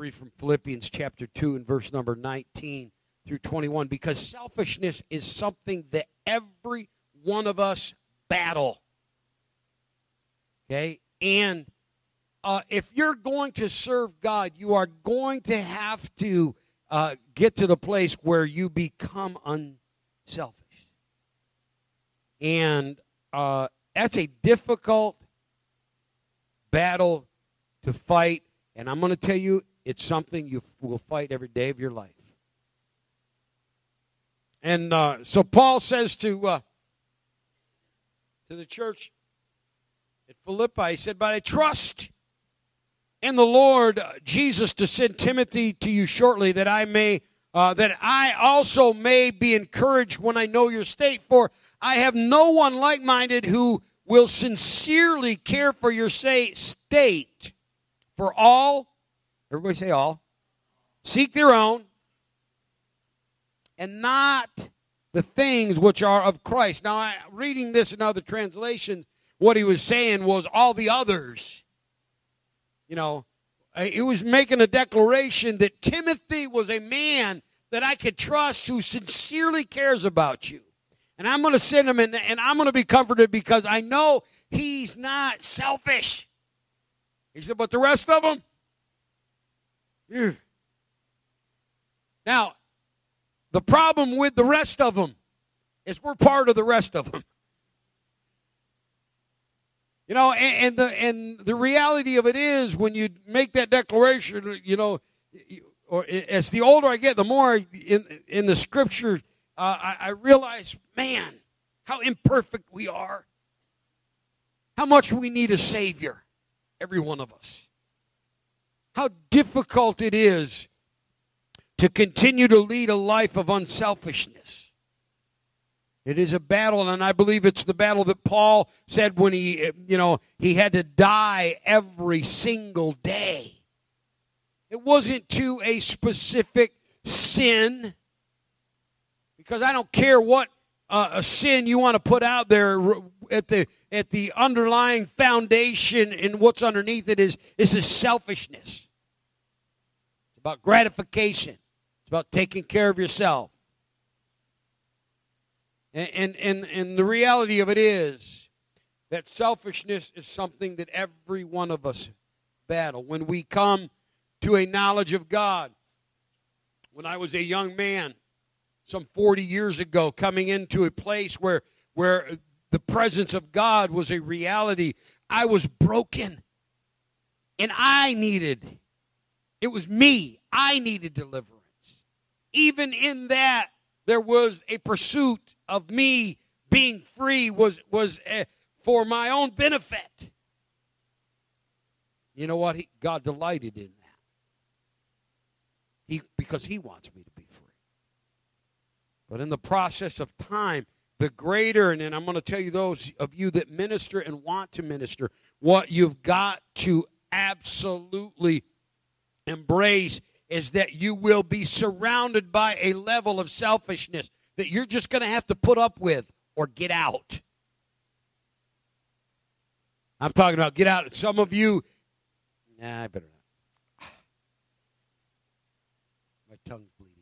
read from Philippians chapter 2 and verse number 19 through 21 because selfishness is something that every one of us battle. Okay? And uh, if you're going to serve God, you are going to have to uh, get to the place where you become unselfish. And uh, that's a difficult battle to fight. And I'm going to tell you, it's something you will fight every day of your life. And uh, so Paul says to uh, to the church at Philippi, he said, "But I trust in the Lord uh, Jesus to send Timothy to you shortly, that I may uh, that I also may be encouraged when I know your state. For I have no one like-minded who will sincerely care for your say, state. For all, everybody say all, seek their own." and not the things which are of Christ. Now, I, reading this in other translations, what he was saying was all the others. You know, he was making a declaration that Timothy was a man that I could trust who sincerely cares about you. And I'm going to send him in, and I'm going to be comforted because I know he's not selfish. He said, but the rest of them, Now, the problem with the rest of them is we're part of the rest of them. You know, and, and, the and the reality of it is when you make that declaration, you know, or as the older I get, the more in in the scripture uh, I, I realize, man, how imperfect we are. How much we need a savior, every one of us. How difficult it is to continue to lead a life of unselfishness. It is a battle, and I believe it's the battle that Paul said when he, you know, he had to die every single day. It wasn't to a specific sin, because I don't care what uh, a sin you want to put out there at the at the underlying foundation and what's underneath it is is a selfishness. It's about gratification It's about taking care of yourself. And, and, and, and the reality of it is that selfishness is something that every one of us battle. When we come to a knowledge of God, when I was a young man, some 40 years ago, coming into a place where, where the presence of God was a reality, I was broken. And I needed, it was me, I needed deliverance even in that, there was a pursuit of me being free was was uh, for my own benefit. You know what? He, God delighted in that. He because He wants me to be free. But in the process of time, the greater, and then I'm going to tell you those of you that minister and want to minister, what you've got to absolutely embrace is that you will be surrounded by a level of selfishness that you're just going to have to put up with or get out. I'm talking about get out. Some of you, nah, I better not. My tongue's bleeding.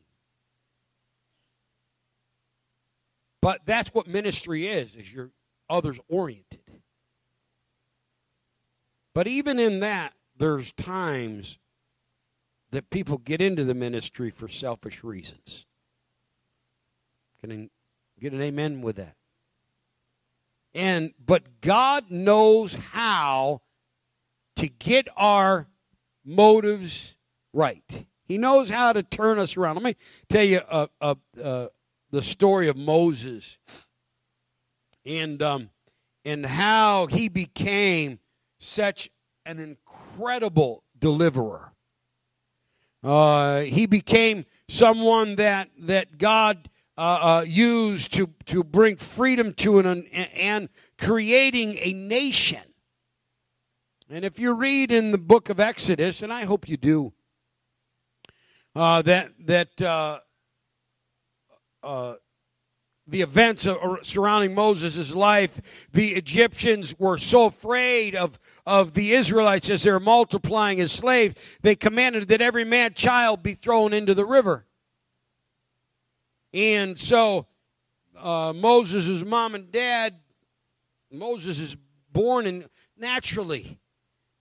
But that's what ministry is, is you're others oriented. But even in that, there's times that people get into the ministry for selfish reasons. Can I get an amen with that? And but God knows how to get our motives right. He knows how to turn us around. Let me tell you a, uh, uh, the story of Moses and um, and how he became such an incredible deliverer. Uh, he became someone that that God uh, uh, used to to bring freedom to an and creating a nation. And if you read in the book of Exodus, and I hope you do, uh, that that uh, the events surrounding Moses' life, the Egyptians were so afraid of, of the Israelites as they're multiplying as slaves, they commanded that every man child be thrown into the river. And so uh, Moses' mom and dad, Moses is born and naturally,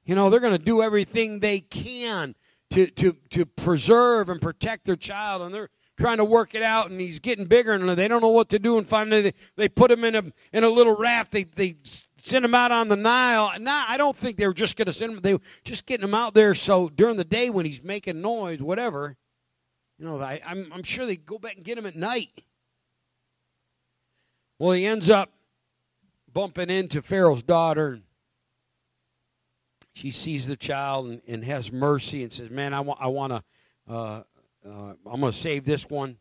you know, they're going to do everything they can to, to, to preserve and protect their child. And they're trying to work it out, and he's getting bigger, and they don't know what to do. And finally, they, they put him in a in a little raft. They they sent him out on the Nile. Nah, I don't think they were just going to send him. They were just getting him out there so during the day when he's making noise, whatever. You know, I, I'm I'm sure they go back and get him at night. Well, he ends up bumping into Pharaoh's daughter. She sees the child and, and has mercy and says, "Man, I want I want to." Uh, uh, I'm going to save this one.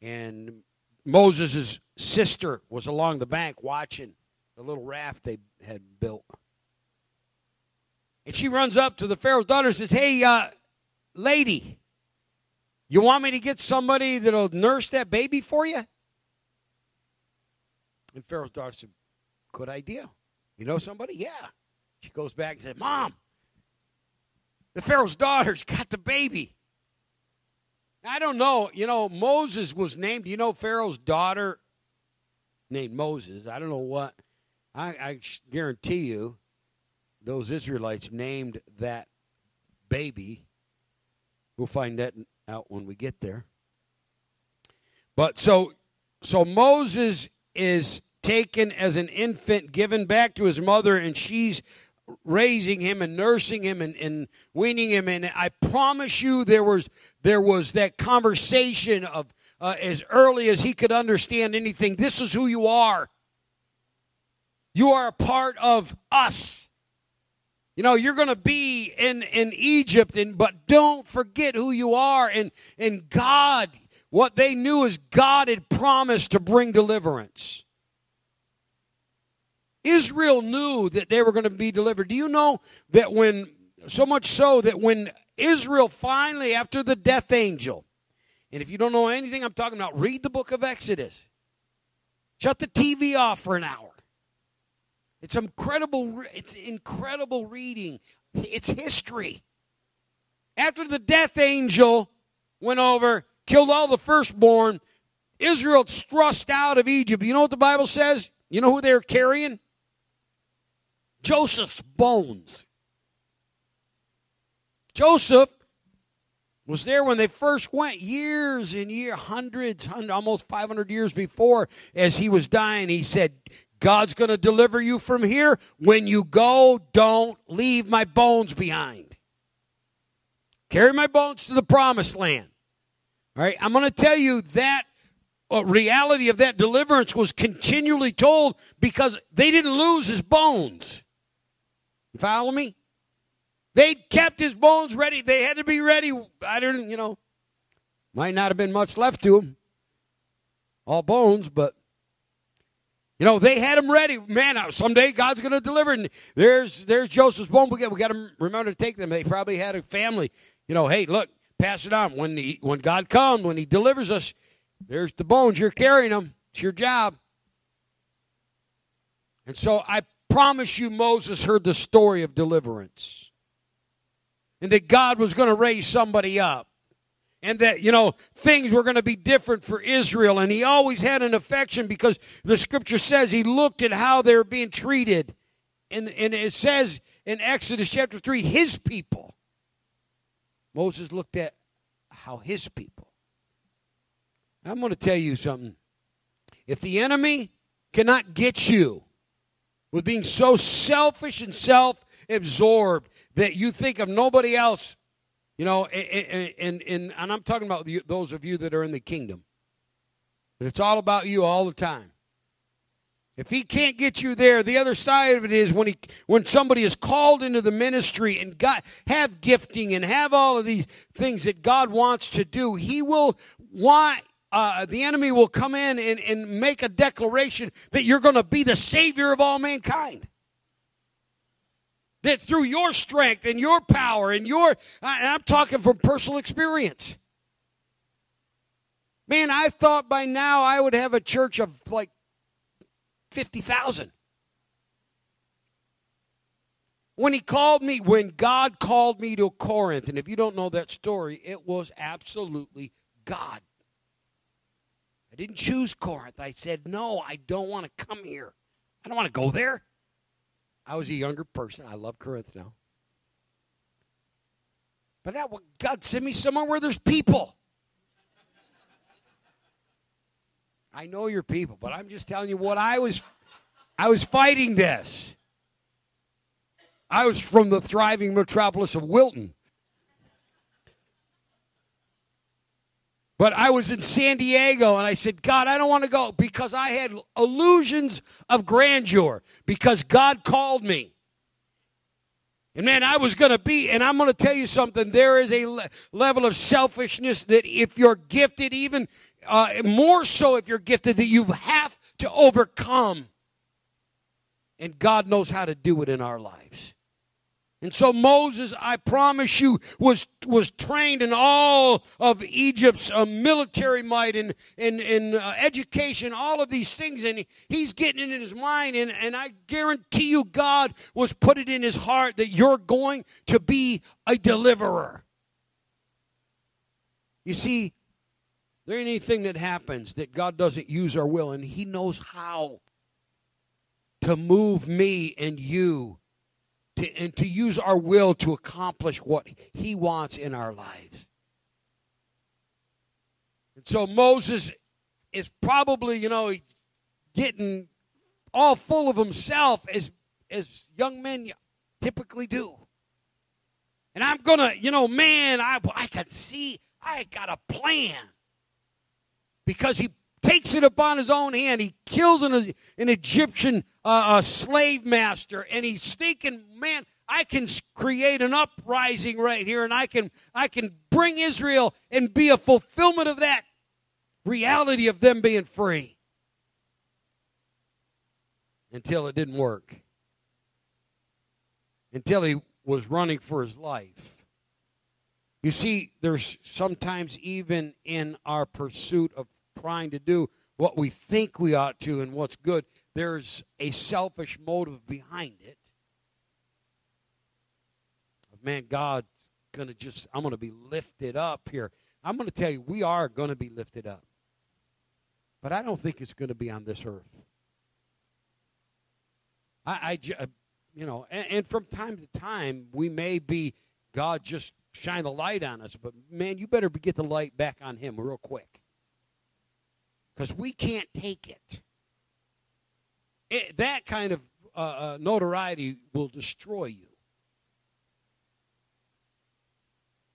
And Moses' sister was along the bank watching the little raft they had built. And she runs up to the Pharaoh's daughter and says, Hey, uh, lady, you want me to get somebody that'll nurse that baby for you? And Pharaoh's daughter said, Good idea. You know somebody? Yeah. She goes back and said, Mom, the Pharaoh's daughter's got the baby. I don't know. You know, Moses was named. You know, Pharaoh's daughter named Moses. I don't know what. I, I guarantee you, those Israelites named that baby. We'll find that out when we get there. But so, so Moses is taken as an infant, given back to his mother, and she's raising him and nursing him and, and weaning him. And i promise you there was there was that conversation of uh, as early as he could understand anything. This is who you are. You are a part of us. You know you're going to be in in egypt and but don't forget who you are and and god. What they knew is god had promised to bring deliverance Israel knew that they were going to be delivered. Do you know that when, so much so that when Israel finally, after the death angel, and if you don't know anything I'm talking about, read the book of Exodus. Shut the TV off for an hour. It's incredible, it's incredible reading. It's history. After the death angel went over, killed all the firstborn, Israel thrust out of Egypt. You know what the Bible says? You know who they were carrying? Joseph's bones. Joseph was there when they first went years and years, hundreds, almost 500 years before, as he was dying. He said, God's going to deliver you from here. When you go, don't leave my bones behind. Carry my bones to the promised land. All right, I'm going to tell you that uh, reality of that deliverance was continually told because they didn't lose his bones. You follow me? They'd kept his bones ready. They had to be ready. I don't, you know, might not have been much left to him. All bones, but you know, they had him ready. Man, someday God's going to deliver. And there's there's Joseph's bone. We got we got to remember to take them. They probably had a family. You know, hey, look, pass it on. When the when God comes, when He delivers us, there's the bones. You're carrying them. It's your job. And so I promise you, Moses heard the story of deliverance. And that God was going to raise somebody up. And that, you know, things were going to be different for Israel. And he always had an affection because the scripture says he looked at how they were being treated. And, and it says in Exodus chapter 3, his people. Moses looked at how his people. I'm going to tell you something. If the enemy cannot get you with being so selfish and self absorbed that you think of nobody else, you know, and, and, and, and I'm talking about those of you that are in the kingdom. It's all about you all the time. If he can't get you there, the other side of it is when he when somebody is called into the ministry and God have gifting and have all of these things that God wants to do, he will want uh, the enemy will come in and, and make a declaration that you're going to be the Savior of all mankind. That through your strength and your power and your, and I'm talking from personal experience. Man, I thought by now I would have a church of like 50,000. When he called me, when God called me to Corinth, and if you don't know that story, it was absolutely God. I didn't choose Corinth. I said, no, I don't want to come here. I don't want to go there. I was a younger person. I love Corinth now. But that God sent me somewhere where there's people. I know you're people, but I'm just telling you what I was I was fighting this. I was from the thriving metropolis of Wilton. But I was in San Diego and I said, God, I don't want to go because I had illusions of grandeur because God called me. And man, I was going to be, and I'm going to tell you something. There is a le- level of selfishness that if you're gifted, even uh, more so if you're gifted, that you have to overcome. And God knows how to do it in our lives. And so Moses, I promise you, was, was trained in all of Egypt's uh, military might and, and, and uh, education, all of these things. And he's getting it in his mind. And, and I guarantee you, God was put it in his heart that you're going to be a deliverer. You see, there ain't anything that happens that God doesn't use our will, and he knows how to move me and you to, and to use our will to accomplish what He wants in our lives. And so Moses is probably, you know, getting all full of himself as as young men typically do. And I'm gonna, you know, man, I I can see I got a plan because he takes it upon his own hand. He kills an, an Egyptian uh, slave master, and he's thinking, man, I can create an uprising right here, and I can I can bring Israel and be a fulfillment of that reality of them being free. Until it didn't work. Until he was running for his life. You see, there's sometimes even in our pursuit of trying to do what we think we ought to and what's good, there's a selfish motive behind it. Man, God's going to just, I'm going to be lifted up here. I'm going to tell you, we are going to be lifted up. But I don't think it's going to be on this earth. I, I you know, and, and from time to time, we may be, God just shine the light on us, but man, you better get the light back on Him real quick because we can't take it. it that kind of uh, uh, notoriety will destroy you.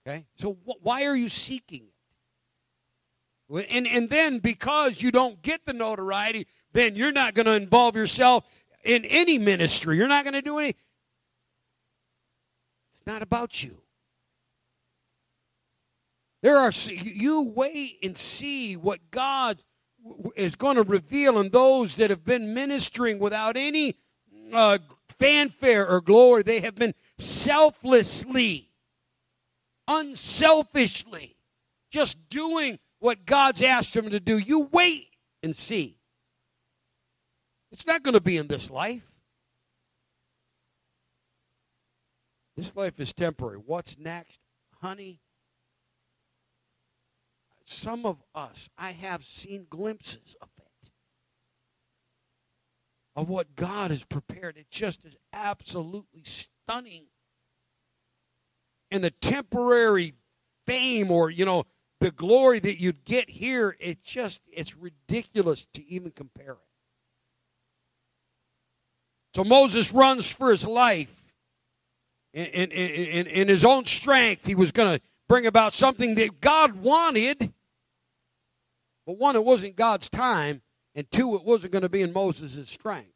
Okay? So wh- why are you seeking it? And, and then because you don't get the notoriety, then you're not going to involve yourself in any ministry. You're not going to do any. It's not about you. There are you wait and see what God is going to reveal in those that have been ministering without any uh, fanfare or glory. They have been selflessly, unselfishly, just doing what God's asked them to do. You wait and see. It's not going to be in this life. This life is temporary. What's next? Honey, some of us, I have seen glimpses of it, of what God has prepared. It just is absolutely stunning. And the temporary fame or, you know, the glory that you'd get here, it just, it's ridiculous to even compare it. So Moses runs for his life. In, in, in, in his own strength, he was going to bring about something that God wanted. But one, it wasn't God's time, and two, it wasn't going to be in Moses' strength.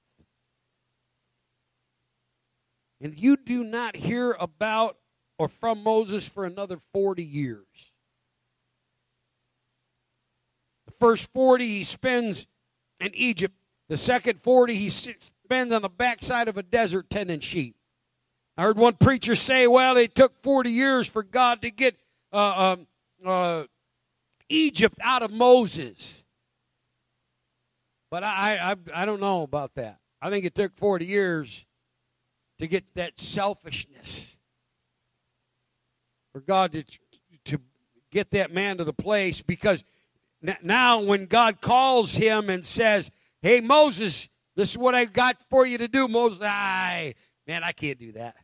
And you do not hear about or from Moses for another 40 years. The first 40 he spends in Egypt. The second 40 he spends on the backside of a desert tending sheep. I heard one preacher say, well, it took 40 years for God to get uh, um, uh, Egypt out of Moses. But I, I, I don't know about that. I think it took 40 years to get that selfishness for God to, to get that man to the place because now when God calls him and says, Hey, Moses, this is what I got for you to do, Moses, I, man, I can't do that.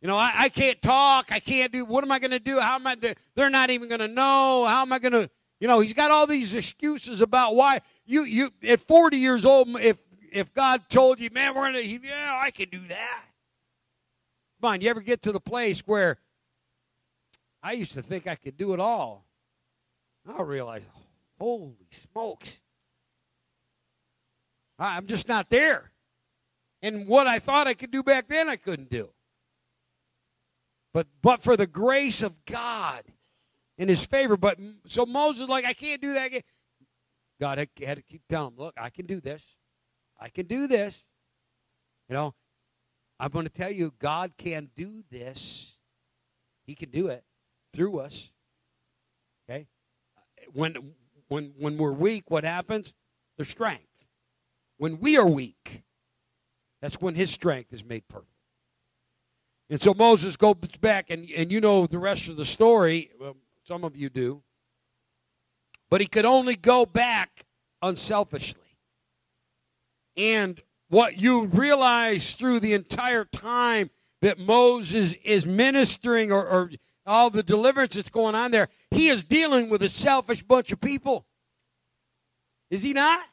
You know, I, I can't talk. I can't do. What am I going to do? How am I? They're not even going to know. How am I going to? You know, he's got all these excuses about why you you at 40 years old. If if God told you, man, we're gonna, yeah, I can do that. Come on, you ever get to the place where I used to think I could do it all? I realize, holy smokes, I'm just not there. And what I thought I could do back then, I couldn't do. But but for the grace of God in his favor. But so Moses like, I can't do that. God had, to keep telling him, look, I can do this. I can do this. You know, I'm going to tell you, God can do this. He can do it through us. Okay? When when when we're weak, what happens? There's strength. When we are weak, that's when his strength is made perfect. And so Moses goes back, and, and you know the rest of the story. Well, some of you do. But he could only go back unselfishly. And what you realize through the entire time that Moses is ministering or, or all the deliverance that's going on there, he is dealing with a selfish bunch of people. Is he not?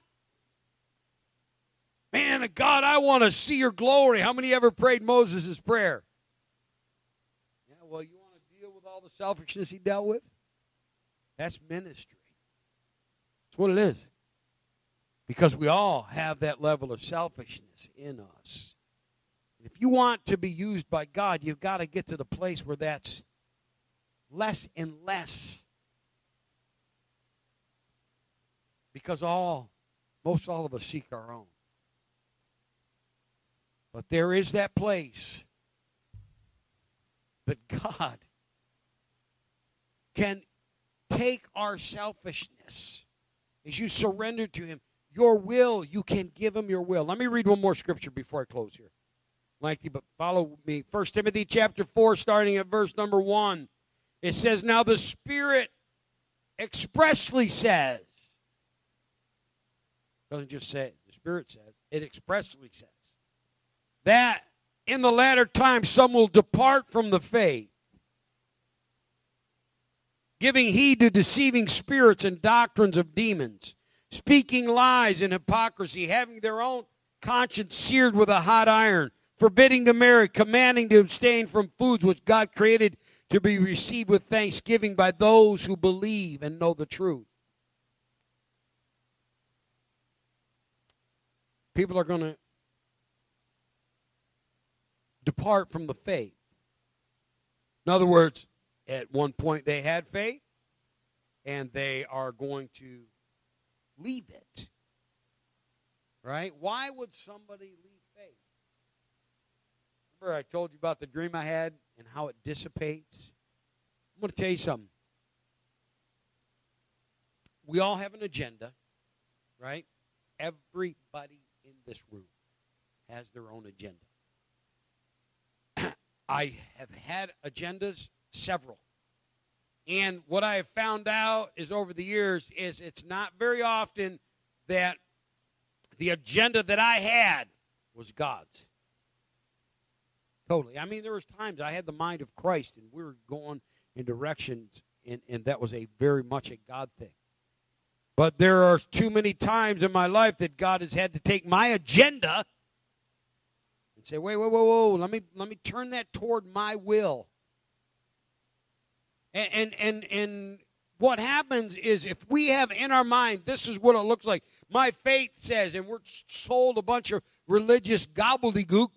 Man, God, I want to see your glory. How many ever prayed Moses' prayer? well, you want to deal with all the selfishness he dealt with? That's ministry. That's what it is. Because we all have that level of selfishness in us. If you want to be used by God, you've got to get to the place where that's less and less. Because all, most all of us seek our own. But there is that place that God can take our selfishness as you surrender to Him. Your will, you can give Him your will. Let me read one more scripture before I close here. Lengthy, but follow me. First Timothy chapter 4, starting at verse number 1. It says, Now the Spirit expressly says, doesn't just say it, the Spirit says, it expressly says, that in the latter times some will depart from the faith, giving heed to deceiving spirits and doctrines of demons, speaking lies and hypocrisy, having their own conscience seared with a hot iron, forbidding to marry, commanding to abstain from foods which God created to be received with thanksgiving by those who believe and know the truth. People are going to depart from the faith. In other words, at one point they had faith, and they are going to leave it. Right? Why would somebody leave faith? Remember, I told you about the dream I had and how it dissipates? I'm going to tell you something. We all have an agenda, right? Everybody in this room has their own agenda. I have had agendas, several. And what I have found out is over the years is it's not very often that the agenda that I had was God's. Totally. I mean, there was times I had the mind of Christ and we were going in directions and, and that was a very much a God thing. But there are too many times in my life that God has had to take my agenda and say, wait, wait, whoa, whoa, let me let me turn that toward my will. And and and, what happens is if we have in our mind this is what it looks like. My faith says, and we're sold a bunch of religious gobbledygook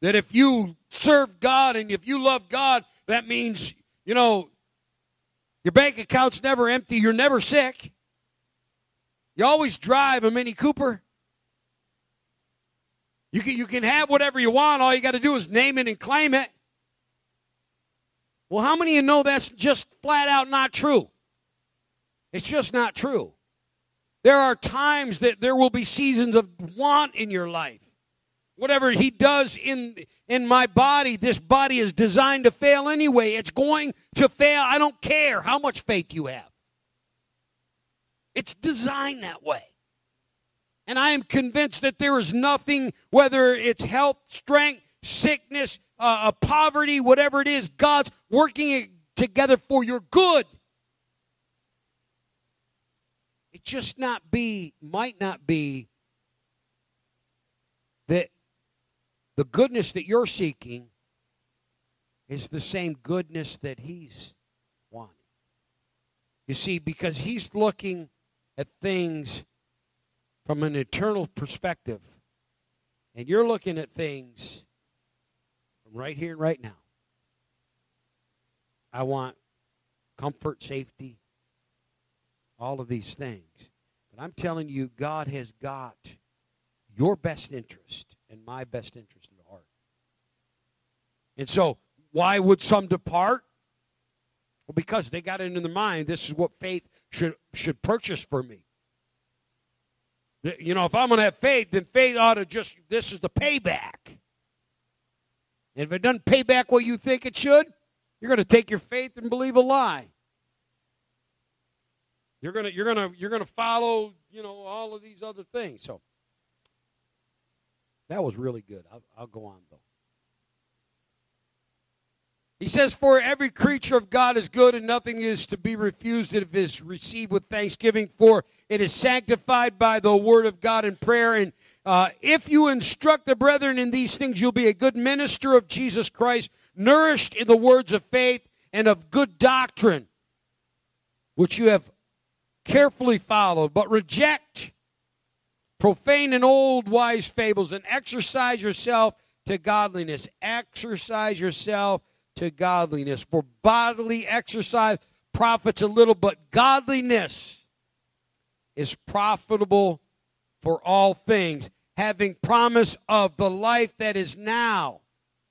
that if you serve God and if you love God, that means, you know, your bank account's never empty, you're never sick. You always drive a Mini Cooper. You can, you can have whatever you want. All you got to do is name it and claim it. Well, how many of you know that's just flat out not true? It's just not true. There are times that there will be seasons of want in your life. Whatever he does in in my body, this body is designed to fail anyway. It's going to fail. I don't care how much faith you have. It's designed that way. And I am convinced that there is nothing, whether it's health, strength, sickness, uh, uh poverty, whatever it is, God's working it together for your good. It just not be, might not be that the goodness that you're seeking is the same goodness that he's wanting. You see, because he's looking at things from an eternal perspective, and you're looking at things right here and right now. I want comfort, safety, all of these things. But I'm telling you, God has got your best interest and my best interest at heart. And so, why would some depart? Well, because they got it in their mind this is what faith should should purchase for me. You know, if I'm going to have faith, then faith ought to just this is the payback. And if it doesn't pay back what you think it should, you're going to take your faith and believe a lie. You're going to you're going to you're going to follow, you know, all of these other things. So that was really good. I'll, I'll go on, though. He says, For every creature of God is good, and nothing is to be refused if it is received with thanksgiving, for it is sanctified by the word of God and prayer. And uh, if you instruct the brethren in these things, you'll be a good minister of Jesus Christ, nourished in the words of faith and of good doctrine, which you have carefully followed. But reject profane and old wise fables, and exercise yourself to godliness. Exercise yourself to godliness. For bodily exercise profits a little, but godliness is profitable for all things, having promise of the life that is now,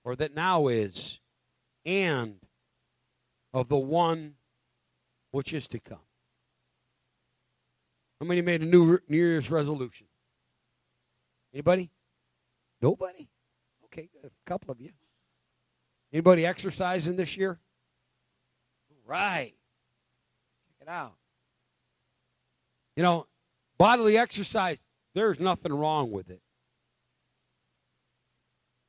or that now is, and of the one which is to come. How many made a new New Year's resolution? Anybody? Nobody? Okay, good. A couple of you. Anybody exercising this year? Right. Check it out. You know, bodily exercise, there's nothing wrong with it.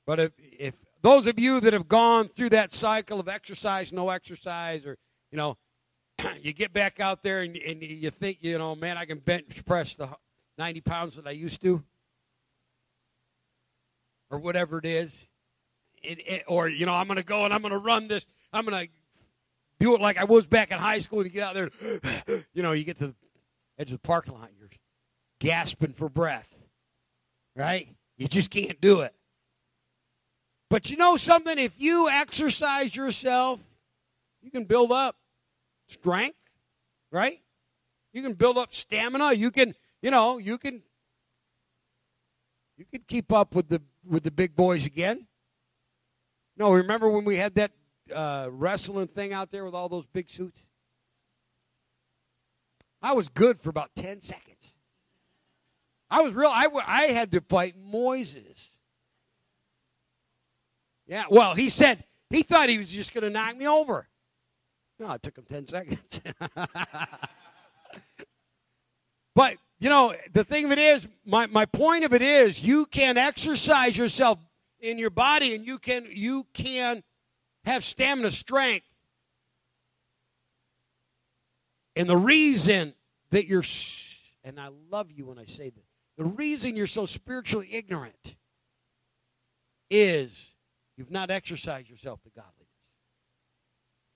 But if, if those of you that have gone through that cycle of exercise, no exercise, or, you know, you get back out there and, and you think, you know, man, I can bench press the 90 pounds that I used to or whatever it is. It, it, or, you know, I'm going to go and I'm going to run this. I'm going to do it like I was back in high school. to get out there, you know, you get to edge of the parking lot, you're gasping for breath, right? You just can't do it. But you know something? If you exercise yourself, you can build up strength, right? You can build up stamina. You can, you know, you can you can keep up with the with the big boys again. No, remember when we had that uh, wrestling thing out there with all those big suits? I was good for about 10 seconds. I was real, I, I had to fight Moises. Yeah, well, he said, he thought he was just going to knock me over. No, it took him 10 seconds. but you know, the thing of it is, my, my point of it is, you can exercise yourself in your body and you can you can have stamina strength. And the reason that you're and I love you when I say this. The reason you're so spiritually ignorant is you've not exercised yourself to godliness.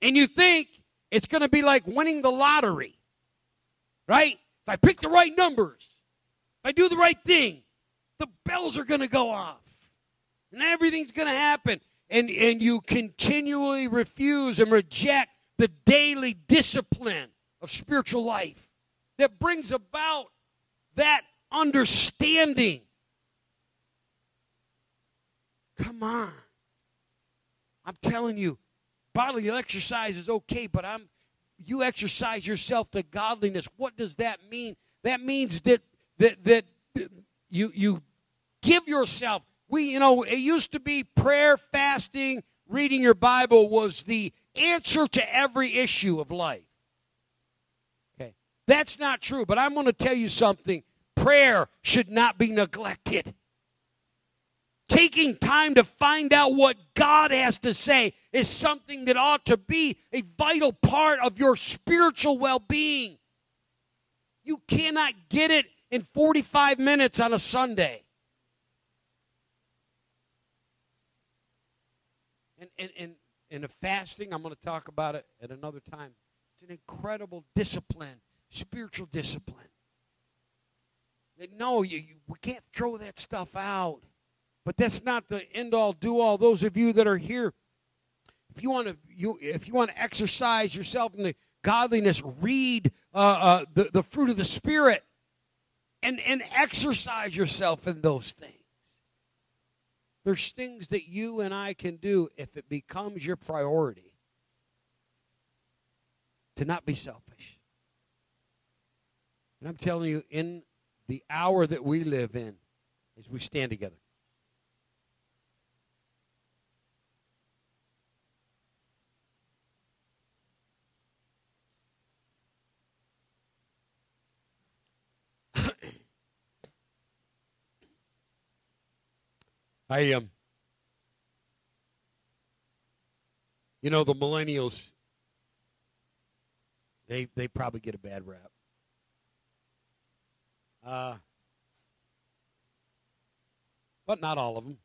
And you think it's going to be like winning the lottery. Right? If I pick the right numbers, if I do the right thing, the bells are going to go off. And everything's going to happen. And, and you continually refuse and reject the daily discipline of spiritual life that brings about that understanding. Come on. I'm telling you, bodily exercise is okay, but I'm you exercise yourself to godliness. What does that mean? That means that that that you you give yourself. We you know it used to be prayer, fasting, reading your Bible was the answer to every issue of life. That's not true, but I'm going to tell you something. Prayer should not be neglected. Taking time to find out what God has to say is something that ought to be a vital part of your spiritual well being. You cannot get it in 45 minutes on a Sunday. And, and, and, and the fasting, I'm going to talk about it at another time. It's an incredible discipline, spiritual discipline. That no, you, you, we can't throw that stuff out. But that's not the end all do all. Those of you that are here, if you want to, you if you want to exercise yourself in the godliness, read uh, uh, the the fruit of the spirit, and and exercise yourself in those things. There's things that you and I can do if it becomes your priority to not be selfish. And I'm telling you, in the hour that we live in, as we stand together. I um you know the millennials they they probably get a bad rap. Uh but not all of them.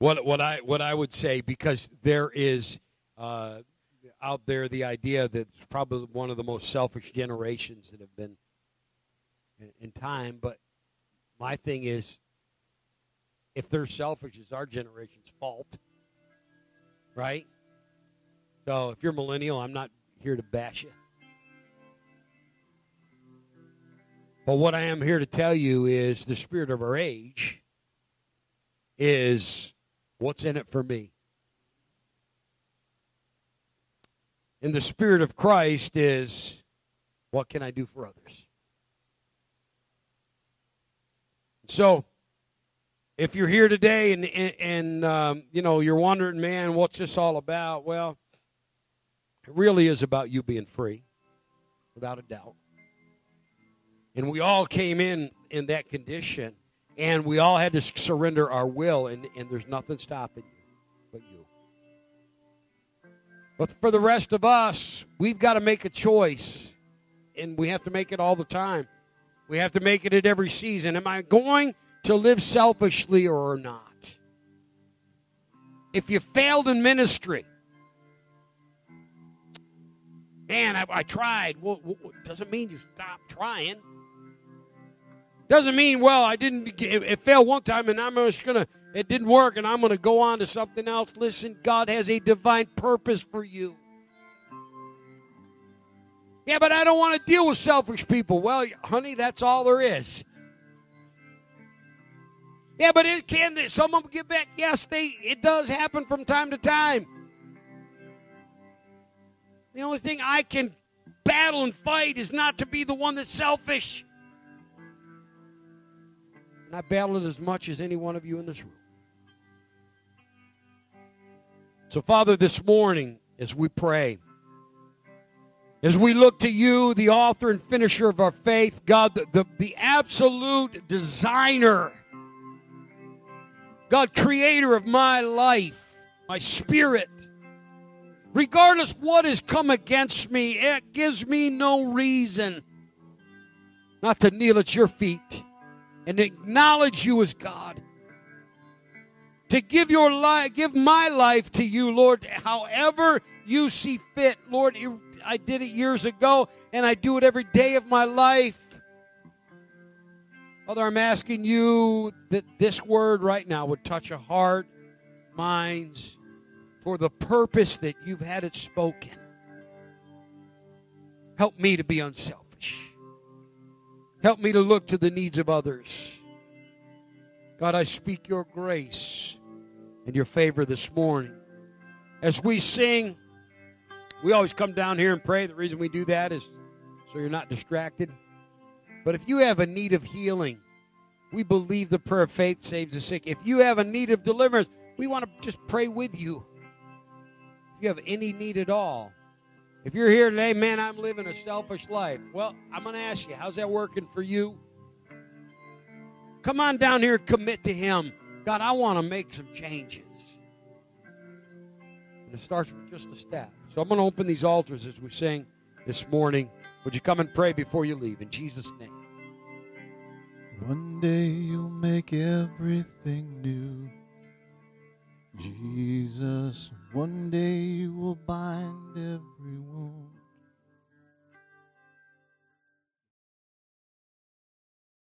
What what I what I would say because there is uh, out there the idea that it's probably one of the most selfish generations that have been in, in time. But my thing is, if they're selfish, it's our generation's fault. Right? So if you're millennial, I'm not here to bash you. But what I am here to tell you is the spirit of our age is what's in it for me. And the spirit of Christ is what can I do for others? So, if you're here today and and, and um, you know you're wondering, man, what's this all about? Well, it really is about you being free, without a doubt. And we all came in in that condition, and we all had to surrender our will, and, and there's nothing stopping you but you. But for the rest of us, we've got to make a choice, and we have to make it all the time. We have to make it at every season. Am I going to live selfishly or not. If you failed in ministry, man, I, I tried. Well, well, doesn't mean you stop trying. Doesn't mean, well, I didn't, it, it failed one time and I'm just going to, it didn't work and I'm going to go on to something else. Listen, God has a divine purpose for you. Yeah, but I don't want to deal with selfish people. Well, honey, that's all there is. Yeah, but it can someone get back? Yes, they it does happen from time to time. The only thing I can battle and fight is not to be the one that's selfish. And I battle it as much as any one of you in this room. So, Father, this morning, as we pray, as we look to you, the author and finisher of our faith, God, the, the, the absolute designer God, creator of my life, my spirit. Regardless what has come against me, it gives me no reason not to kneel at your feet and acknowledge you as God. To give your life, give my life to you, Lord, however you see fit. Lord, I did it years ago and I do it every day of my life. Father, I'm asking you that this word right now would touch a heart, minds, for the purpose that you've had it spoken. Help me to be unselfish. Help me to look to the needs of others. God, I speak your grace and your favor this morning. as we sing, we always come down here and pray. The reason we do that is so you're not distracted. But if you have a need of healing, we believe the prayer of faith saves the sick. If you have a need of deliverance, we want to just pray with you. If you have any need at all, if you're here today, man, I'm living a selfish life. Well, I'm going to ask you, how's that working for you? Come on down here and commit to Him. God, I want to make some changes. And it starts with just a step. So I'm going to open these altars as we sing this morning. Would you come and pray before you leave? In Jesus' name. One day you'll make everything new. Jesus, one day you will bind every wound.